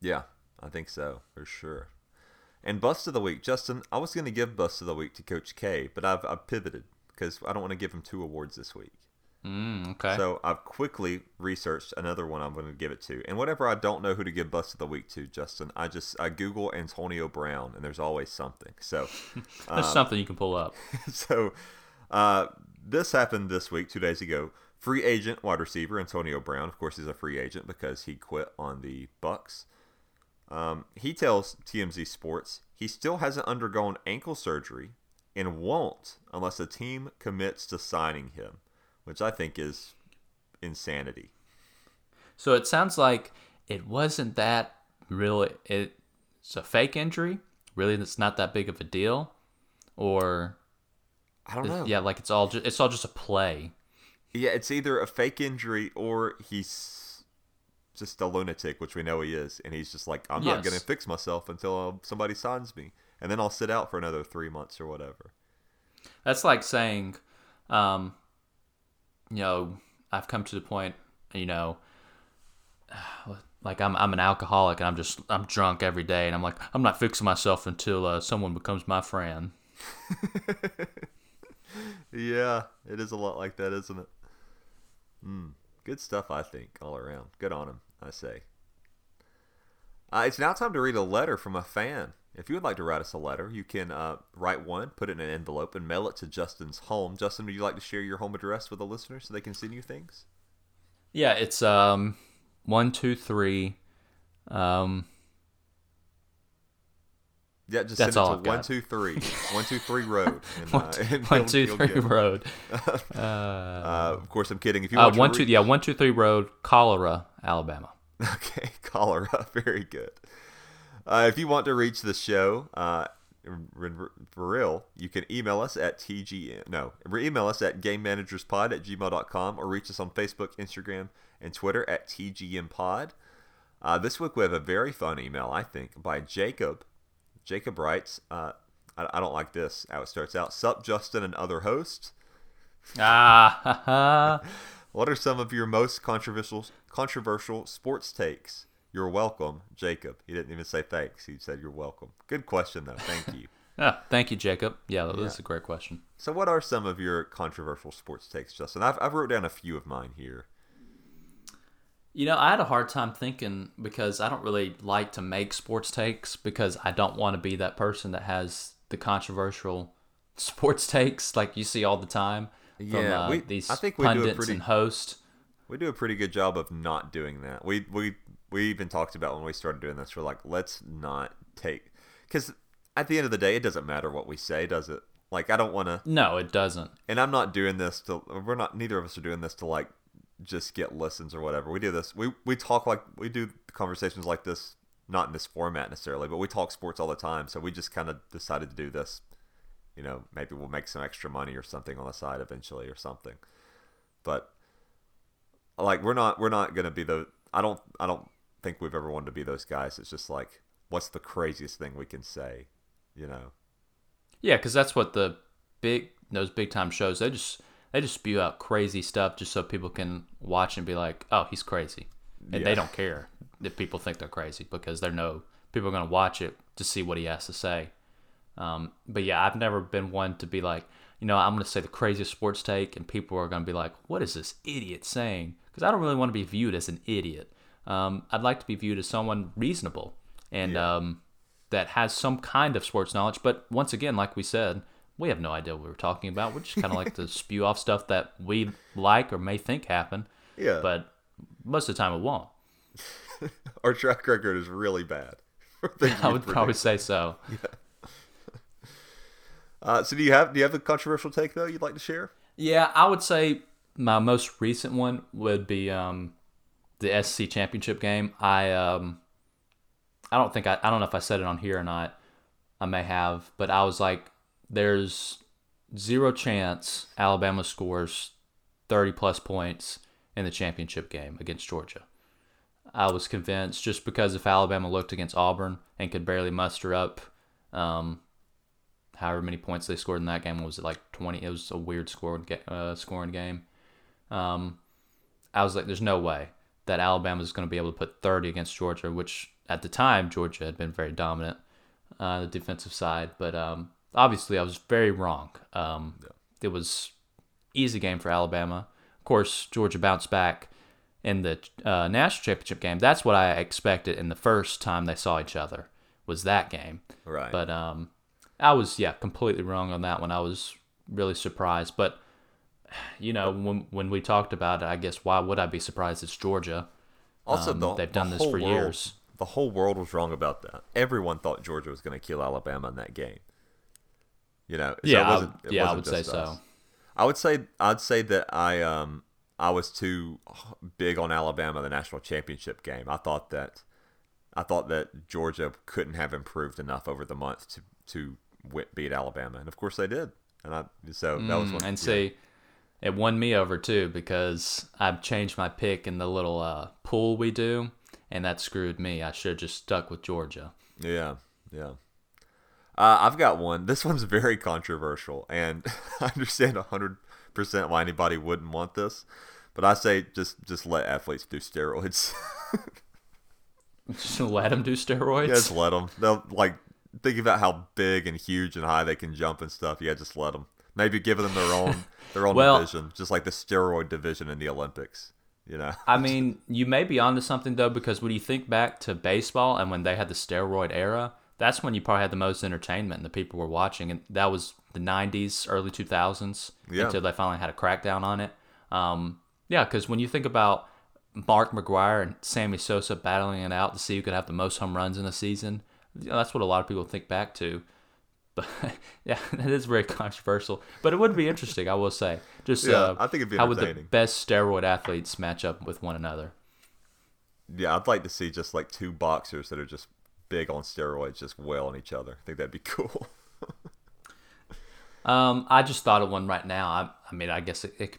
Yeah, I think so for sure. And bust of the week, Justin. I was going to give bust of the week to Coach K, but I've, I've pivoted because I don't want to give him two awards this week. Mm, okay. So I've quickly researched another one I'm going to give it to. And whatever I don't know who to give bust of the week to, Justin, I just I Google Antonio Brown, and there's always something. So, There's something you can pull up. so uh, this happened this week, two days ago. Free agent wide receiver Antonio Brown. Of course, he's a free agent because he quit on the Bucs. Um, he tells TMZ Sports he still hasn't undergone ankle surgery and won't unless a team commits to signing him, which I think is insanity. So it sounds like it wasn't that really. It's a fake injury. Really, it's not that big of a deal, or I don't know. yeah, like it's all just it's all just a play. Yeah, it's either a fake injury or he's just a lunatic, which we know he is, and he's just like, I'm not going to fix myself until uh, somebody signs me, and then I'll sit out for another three months or whatever. That's like saying, um, you know, I've come to the point, you know, like I'm I'm an alcoholic and I'm just I'm drunk every day and I'm like I'm not fixing myself until uh, someone becomes my friend. Yeah, it is a lot like that, isn't it? Mm, good stuff, I think, all around. Good on him, I say. Uh, it's now time to read a letter from a fan. If you would like to write us a letter, you can uh, write one, put it in an envelope, and mail it to Justin's home. Justin, would you like to share your home address with the listeners so they can send you things? Yeah, it's um one two three, um. Yeah, just That's send it to one two three one two three road. And, One, uh, and one, two, three road. Uh, of course, I'm kidding. If you Uh, want to one, two, yeah, one, two, three road, cholera, Alabama. Okay, cholera. Very good. Uh, if you want to reach the show, uh, for real, you can email us at tgm. No, email us at gamemanagerspod at gmail.com or reach us on Facebook, Instagram, and Twitter at tgmpod. Uh, this week we have a very fun email, I think, by Jacob. Jacob writes, uh, I, I don't like this, how it starts out. Sup, Justin and other hosts. Ah. What are some of your most controversial controversial sports takes? You're welcome, Jacob. He didn't even say thanks. He said you're welcome. Good question though. Thank you. Ah, thank you, Jacob. Yeah, that was a great question. so, what are some of your controversial sports takes, Justin? I've I've wrote down a few of mine here. You know, I had a hard time thinking because I don't really like to make sports takes because I don't want to be that person that has the controversial sports takes like you see all the time from Yeah, uh, we- these I think we do a pundits pretty- and hosts. We do a pretty good job of not doing that. We we we even talked about when we started doing this. We're like, let's not take because at the end of the day, it doesn't matter what we say, does it? Like, I don't want to. No, it doesn't. and I'm not doing this to we're not neither of us are doing this to like just get listens or whatever. We do this we we talk like we do conversations like this not in this format necessarily, but we talk sports all the time. So we just kind of decided to do this. You know, maybe we'll make some extra money or something on the side eventually or something. But like we're not we're not gonna be the I don't I don't think we've ever wanted to be those guys. It's just like what's the craziest thing we can say, you know? Yeah, because that's what the big those big time shows they just they just spew out crazy stuff just so people can watch and be like, oh, he's crazy, and Yeah. they don't care if people think they're crazy because they know people are gonna watch it to see what he has to say. Um, but yeah, I've never been one to be like, you know, I'm gonna say the craziest sports take, and people are gonna be like, what is this idiot saying? Because I don't really want to be viewed as an idiot. Um, I'd like to be viewed as someone reasonable and um, that has some kind of sports knowledge. But once again, like we said, we have no idea what we're talking about. We're just kind of like to spew off stuff that we like or may think happen. Yeah. But most of the time, it won't. Our track record is really bad. I we would probably say so. Uh, so do you have do you have a controversial take though you'd like to share? Yeah, I would say my most recent one would be um, the SEC championship game. I um, I don't think I I don't know if I said it on here or not. I may have, but I was like, there's zero chance Alabama scores 30 plus points in the championship game against Georgia. I was convinced just because if Alabama looked against Auburn and could barely muster up um, however many points they scored in that game. What was it like twenty? It was a weird scoring uh, scoring game. Um, I was like, there's no way that Alabama is going to be able to put 30 against Georgia, which at the time Georgia had been very dominant on the defensive side. But um, obviously, I was very wrong. Um, It was easy game for Alabama. Of course, Georgia bounced back in the uh, national championship game. That's what I expected in the first time they saw each other. Was that game? Right. But um, I was yeah completely wrong on that one. I was really surprised. But you know when when we talked about it, I guess why would I be surprised? It's Georgia. Also, Um, the, they've the done this for world- years. The whole world was wrong about that. Everyone thought Georgia was going to kill Alabama in that game. You know, so Yeah, it I- wasn't, it yeah, I would say just so. I would say I'd say that I um I was too big on Alabama the national championship game. I thought that I thought that Georgia couldn't have improved enough over the month to to beat Alabama, and of course they did. And I so that was Mm, one. and yeah. see, it won me over too because I've changed my pick in the little uh, pool we do, and that screwed me. I should have just stuck with Georgia. Yeah, yeah. Uh, I've got one. This one's very controversial, and I understand hundred percent why anybody wouldn't want this. But I say just just let athletes do steroids. Just let them do steroids. yeah, just let them. They'll like think about how big and huge and high they can jump and stuff. Yeah, just let them. Maybe give them their own their own Well- division, just like the steroid division in the Olympics. You know. I mean, you may be onto something though, because when you think back to baseball and when they had the steroid era, that's when you probably had the most entertainment and the people were watching, and that was the '90s, early 2000s, Yeah. until they finally had a crackdown on it. Um, yeah, because when you think about Mark McGwire and Sammy Sosa battling it out to see who could have the most home runs in a season, that's what a lot of people think back to. But yeah, it is very controversial. But it would be interesting, I will say. Just Yeah, uh, I think it'd be how would the best steroid athletes match up with one another? Yeah, I'd like to see just like two boxers that are just big on steroids just wail on each other. I think that'd be cool. Um, I just thought of one right now. I, I mean, I guess it, it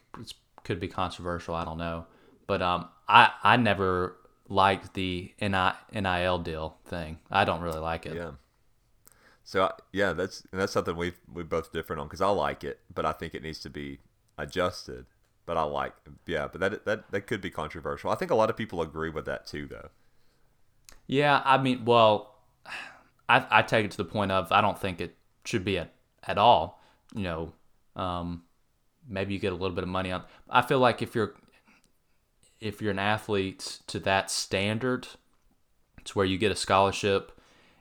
could be controversial. I don't know, but um, I I never liked the NI, NIL deal thing. I don't really like it. yeah. So I- yeah, that's that's something we we both different on because I like it, but I think it needs to be adjusted. But I like yeah, but that that that could be controversial. I think a lot of people agree with that too, though. Yeah, I mean, well, I I take it to the point of I don't think it should be at at all. You know, um, maybe you get a little bit of money on. I feel like if you're if you're an athlete to that standard, it's where you get a scholarship,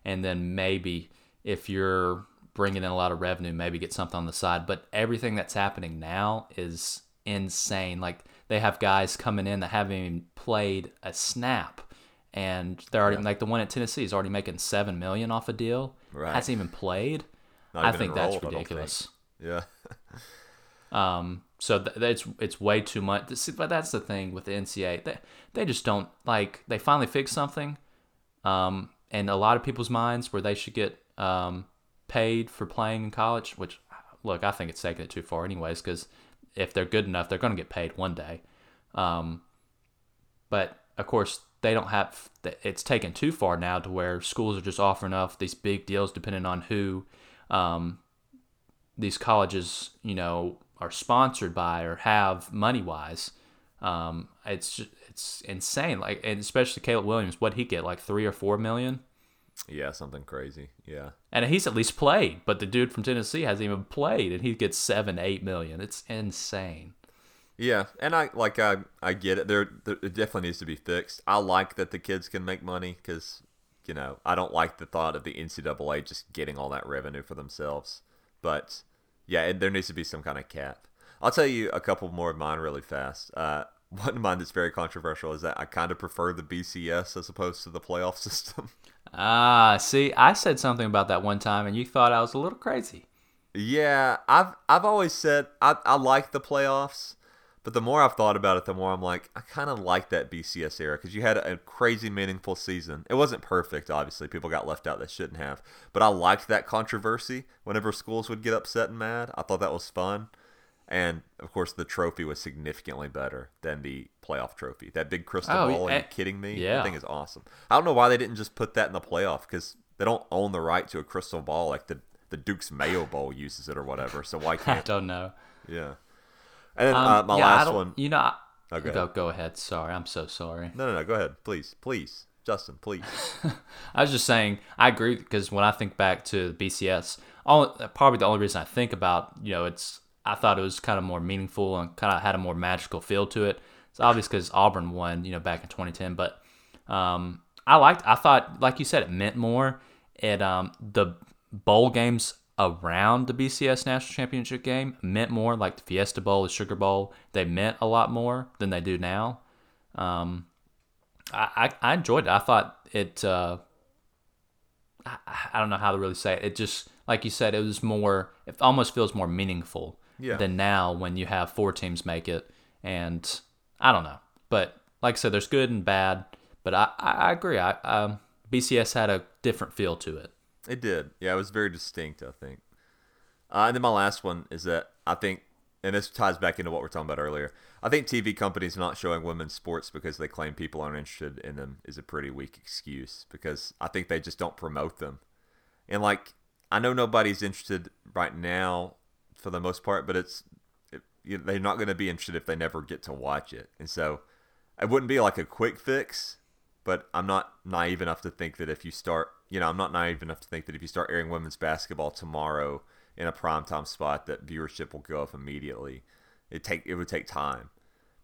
and then maybe if you're bringing in a lot of revenue, maybe get something on the side. But everything that's happening now is insane. Like they have guys coming in that haven't even played a snap, and they're already like the one at Tennessee is already making seven million off a deal. Right. Hasn't even played. Not I even think that's enrolled, I don't think. ridiculous. Yeah. Um, so th- it's it's way too much. But that's the thing with the NCAA. They they just don't like. They finally fixed something, um, in a lot of people's minds where they should get um, paid for playing in college. Which, look, I think it's taking it too far, anyways. Because if they're good enough, they're going to get paid one day. Um, but of course, they don't have. It's taken too far now to where schools are just offering up these big deals depending on who um, these colleges, you know, are sponsored by or have money wise. Um, it's just, it's insane. Like, and especially Caleb Williams, what he get like three or four million, Yeah, something crazy. Yeah. and he's at least played. But the dude from Tennessee hasn't even played, and he gets seven, eight million. It's insane. Yeah, and I like I I get it. There, there it definitely needs to be fixed. I like that the kids can make money because you know I don't like the thought of the NCAA just getting all that revenue for themselves. But yeah, it, there needs to be some kind of cap. I'll tell you a couple more of mine really fast. Uh, one of mine that's very controversial is that I kind of prefer the BCS as opposed to the playoff system. Ah, see, I said something about that one time, and you thought I was a little crazy. Yeah, I've I've always said I I like the playoffs, but the more I've thought about it, the more I'm like I kind of like that BCS era because you had a crazy meaningful season. It wasn't perfect, obviously. People got left out that shouldn't have, but I liked that controversy. Whenever schools would get upset and mad, I thought that was fun. And of course, the trophy was significantly better than the playoff trophy. That big crystal Oh, ball. Are eh, you kidding me? yeah. That thing is awesome. I don't know why they didn't just put that in the playoff because they don't own the right to a crystal ball like the the Duke's Mayo Bowl uses it or whatever. So why can't? I don't know. yeah. And then Um, uh, my yeah, last one. You know, I, Oh, go ahead. go ahead. Sorry, I'm so sorry. No, no, no. Go ahead, please, please, Justin, please. I was just saying, I agree because when I think back to BCS, all, probably the only reason I think about, you know, it's I thought it was kind of more meaningful and kind of had a more magical feel to it. It's obvious because Auburn won, you know, back in 2010, but um, I liked, I thought, like you said, it meant more. It um, the bowl games around the BCS national championship game meant more, like the Fiesta Bowl, the Sugar Bowl. They meant a lot more than they do now. Um, I, I, I enjoyed it. I thought it. Uh, I, I don't know how to really say it. It just like you said, it was more. It almost feels more meaningful Yeah. than now when you have four teams make it, and I don't know. But like I said, there's good and bad. But I, I, I agree. I um, BCS had a different feel to it. It did. Yeah, it was very distinct, I think. Uh, and then my last one is that I think, and this ties back into what we are talking about earlier. I think TV companies not showing women's sports because they claim people aren't interested in them is a pretty weak excuse because I think they just don't promote them. And like, I know nobody's interested right now for the most part, but it's it, you they're not going to be interested if they never get to watch it. And so, it wouldn't be like a quick fix, but I'm not naive enough to think that if you start, you know, I'm not naive enough to think that if you start airing women's basketball tomorrow in a primetime spot, that viewership will go up immediately. It take it would take time,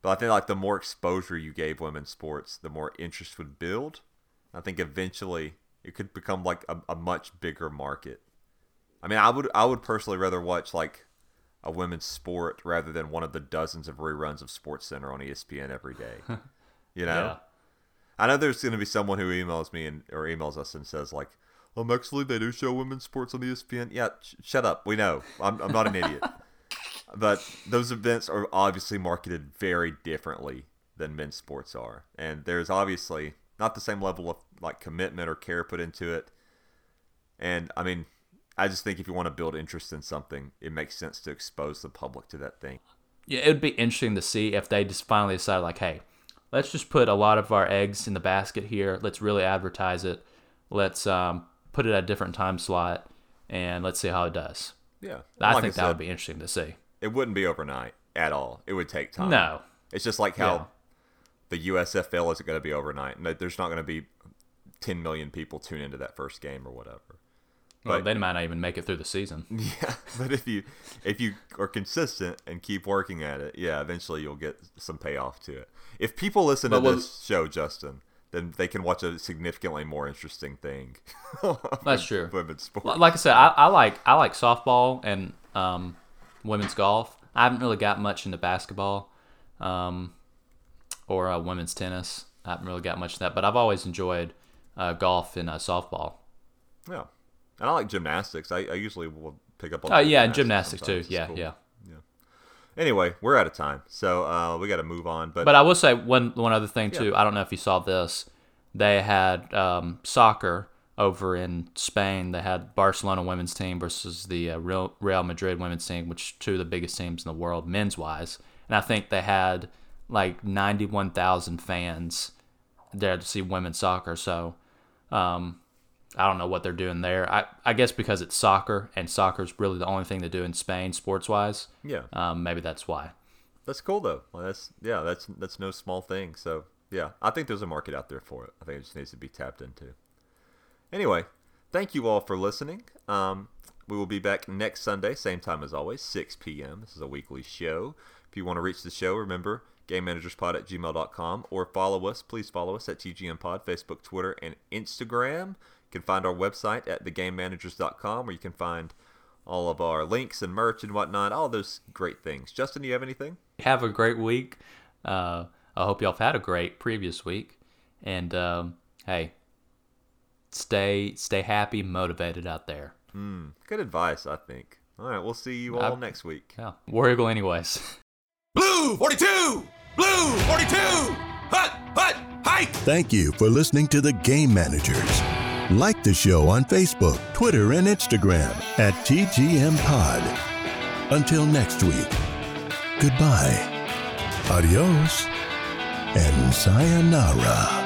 but I think like the more exposure you gave women's sports, the more interest would build. I think eventually it could become like a, a much bigger market. I mean, I would I would personally rather watch like a women's sport rather than one of the dozens of reruns of SportsCenter on ESPN every day. You know. Yeah. I know there's going to be someone who emails me and or emails us and says like, Um, actually, they do show women's sports on ESPN. Yeah, sh- shut up. We know. I'm, I'm not an idiot. But those events are obviously marketed very differently than men's sports are, and there's obviously not the same level of like commitment or care put into it. And I mean, I just think if you want to build interest in something, it makes sense to expose the public to that thing. Yeah, it would be interesting to see if they just finally decide, like, hey, let's just put a lot of our eggs in the basket here. Let's really advertise it. Let's um, put it at a different time slot, and let's see how it does. Yeah, I Like think that said, would be interesting to see. It wouldn't be overnight at all. It would take time. No. It's just like how Yeah. the USFL isn't going to be overnight. No, There's not going to be 10 million people tune into that first game or whatever. Well, they might not even make it through the season. Yeah, but if you if you are consistent and keep working at it, yeah, eventually you'll get some payoff to it. If people listen But to this show, Justin, then they can watch a significantly more interesting thing. That's true. Women's sport. Like I said, I, I like I like softball and um, women's golf. I haven't really got much into basketball um, or uh, women's tennis. I haven't really got much of that, but I've always enjoyed uh, golf and uh, softball. Yeah, and I like gymnastics. I, I usually will pick up on. Oh yeah, and gymnastics too. Yeah, cool. yeah. Anyway, we're out of time, so uh, we got to move on. But, But I will say one one other thing too. I don't know if you saw this. They had um, soccer over in Spain. They had Barcelona women's team versus the uh, Real Real Madrid women's team, which two of the biggest teams in the world men's wise. And I think they had like ninety one thousand fans there to see women's soccer. So um, I don't know what they're doing there. I, I guess because it's soccer and soccer is really the only thing to do in Spain sports wise. yeah, Um, maybe that's why. That's cool though. Well, that's yeah, that's that's no small thing. So yeah, I think there's a market out there for it. I think it just needs to be tapped into. Anyway, thank you all for listening. Um, we will be back next Sunday, same time as always, 6 p.m. This is a weekly show. If you want to reach the show, remember gamemanagerspod at gmail.com or follow us. Please follow us at TGM Pod, Facebook, Twitter, and Instagram. You can find our website at thegamemanagers.com where you can find all of our links and merch and whatnot, all those great things. Justin, do you have anything? have a great week. Uh, I hope y'all have had a great previous week. And um, hey, stay stay happy, motivated out there. Good advice, I think. All right, we'll see you all I- next week. Yeah, War Eagle, anyways. Blue 42! Blue 42! Hut! Hut! Hike! Thank you for listening to the Game Managers. Like the show on Facebook, Twitter, and Instagram at TGM Pod. Until next week, goodbye, adios, and sayonara.